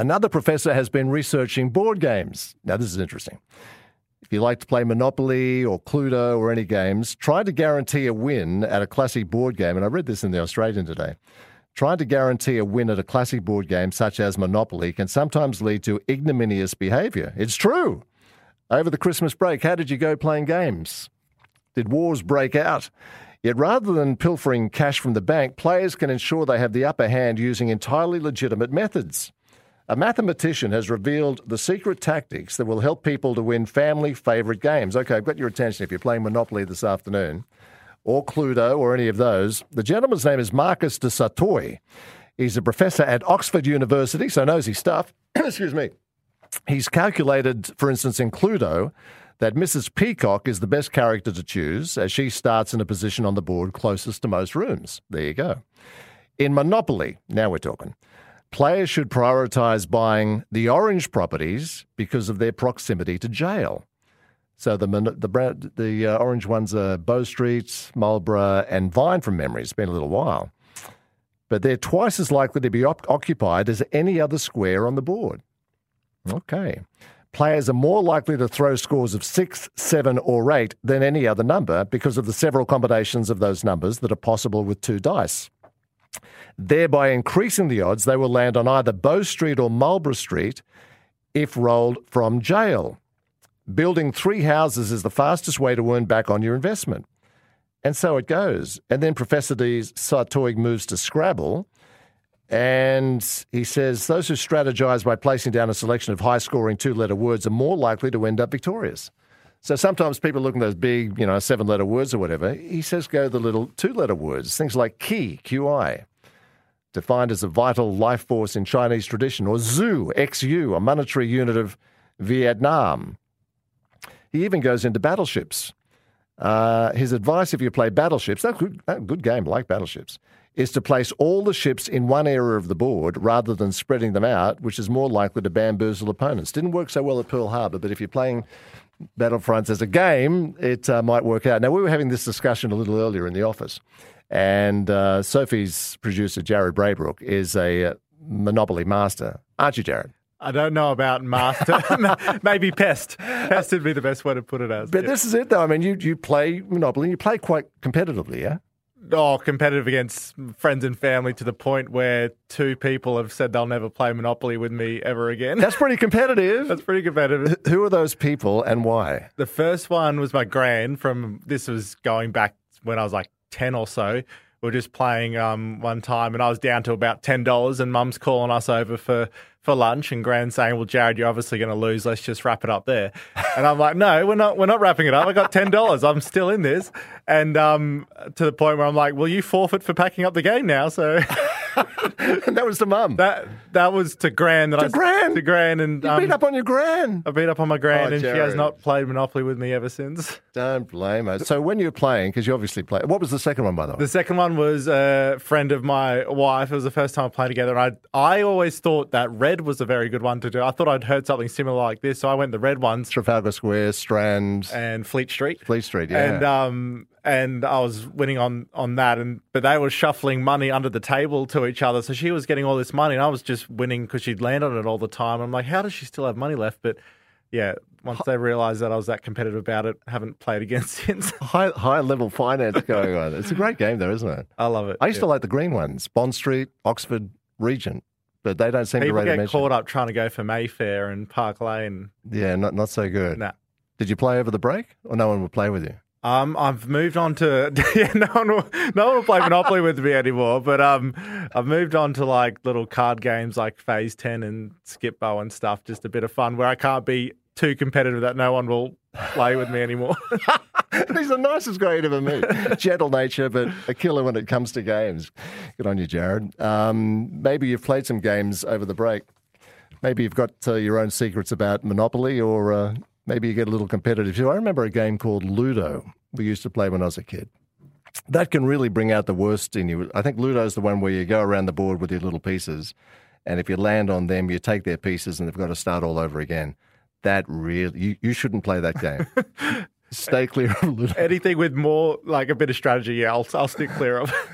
Another professor has been researching board games. Now, this is interesting. If you like to play Monopoly or Cluedo or any games, try to guarantee a win at a classic board game. And I read this in the Australian today. Trying to guarantee a win at a classic board game such as Monopoly can sometimes lead to ignominious behavior. It's true. Over the Christmas break, how did you go playing games? Did wars break out? Yet rather than pilfering cash from the bank, players can ensure they have the upper hand using entirely legitimate methods. A mathematician has revealed the secret tactics that will help people to win family favourite games. Okay, I've got your attention if you're playing Monopoly this afternoon, or Cluedo, or any of those. The gentleman's name is Marcus du Sautoy. He's a professor at Oxford University, so knows his stuff. Excuse me. He's calculated, for instance, in Cluedo, that Mrs. Peacock is the best character to choose as she starts in a position on the board closest to most rooms. There you go. In Monopoly, now we're talking, players should prioritize buying the orange properties because of their proximity to jail. So the the the uh, orange ones are Bow Street, Marlborough, and Vine from memory. It's been a little while, but they're twice as likely to be op- occupied as any other square on the board. Okay players are more likely to throw scores of six, seven, or eight than any other number because of the several combinations of those numbers that are possible with two dice. Thereby increasing the odds they will land on either Bow Street or Marlborough Street if rolled from jail. Building three houses is the fastest way to earn back on your investment. And so it goes. And then Professor du Sautoy moves to Scrabble and he says those who strategize by placing down a selection of high scoring two letter words are more likely to end up victorious. So sometimes people look at those big, you know, seven letter words or whatever. He says go the little two letter words, things like key, QI, defined as a vital life force in Chinese tradition, or ZU, XU, a monetary unit of Vietnam. He even goes into battleships. Uh, his advice if you play battleships, that's good, good game, like battleships is to place all the ships in one area of the board rather than spreading them out, which is more likely to bamboozle opponents. Didn't work so well at Pearl Harbor, but if you're playing Battlefronts as a game, it uh, might work out. Now, we were having this discussion a little earlier in the office, and uh, Sophie's producer, Jared Braybrook, is a uh, Monopoly master. Aren't you, Jared? I don't know about master. Maybe pest. Pest would be the best way to put it as. But yeah. this is it, though. I mean, you, you play Monopoly, you play quite competitively, yeah? oh, competitive against friends and family to the point where two people have said they'll never play Monopoly with me ever again. That's pretty competitive. That's pretty competitive. Who are those people and why? The first one was my grand from this was going back when I was like 10 or so. We were just playing um, one time and I was down to about $10 and mum's calling us over for for lunch and Gran saying, "Well, Jared, you're obviously going to lose. Let's just wrap it up there." And I'm like, "No, we're not. We're not wrapping it up. I got ten dollars. I'm still in this." And um, to the point where I'm like, "Well, you forfeit for packing up the game now." So and that was to mum. That that was to Gran. That to I, Gran. To Gran. And you um, beat up on your Gran. I beat up on my Gran, oh, and Jared. she has not played Monopoly with me ever since. Don't blame us. So when you were playing, because you obviously played, what was the second one by the way? The second one was a friend of my wife. It was the first time I played together, and I I always thought that red was a very good one to do. I thought I'd heard something similar like this, so I went the red ones. Trafalgar Square, Strand, and Fleet Street. Fleet Street, yeah. And um, and I was winning on on that, and but they were shuffling money under the table to each other. So she was getting all this money, and I was just winning because she'd land on it all the time. I'm like, how does she still have money left? But yeah, once they realised that I was that competitive about it, haven't played again since. high high level finance going on. It's a great game, though, isn't it? I love it. I used yeah. to like the green ones, Bond Street, Oxford, Regent but they don't seem People to rate get caught up trying to go for Mayfair and Park Lane. Yeah, not not so good. Nah. Did you play over the break, or no one would play with you? Um, I've moved on to yeah, no one will, no one will play Monopoly with me anymore. But um, I've moved on to like little card games like Phase Ten and Skip-Bo and stuff. Just a bit of fun where I can't be too competitive that no one will play with me anymore. He's the nicest guy you'd ever meet. Gentle nature, but a killer when it comes to games. Good on you, Jared. Um, maybe you've played some games over the break. Maybe you've got uh, your own secrets about Monopoly, or uh, maybe you get a little competitive too. I remember a game called Ludo we used to play when I was a kid. That can really bring out the worst in you. I think Ludo is the one where you go around the board with your little pieces, and if you land on them, you take their pieces and they've got to start all over again. That really, you, you shouldn't play that game. Stay clear of Ludo. Anything with more like a bit of strategy, yeah, I'll, I'll stick clear of.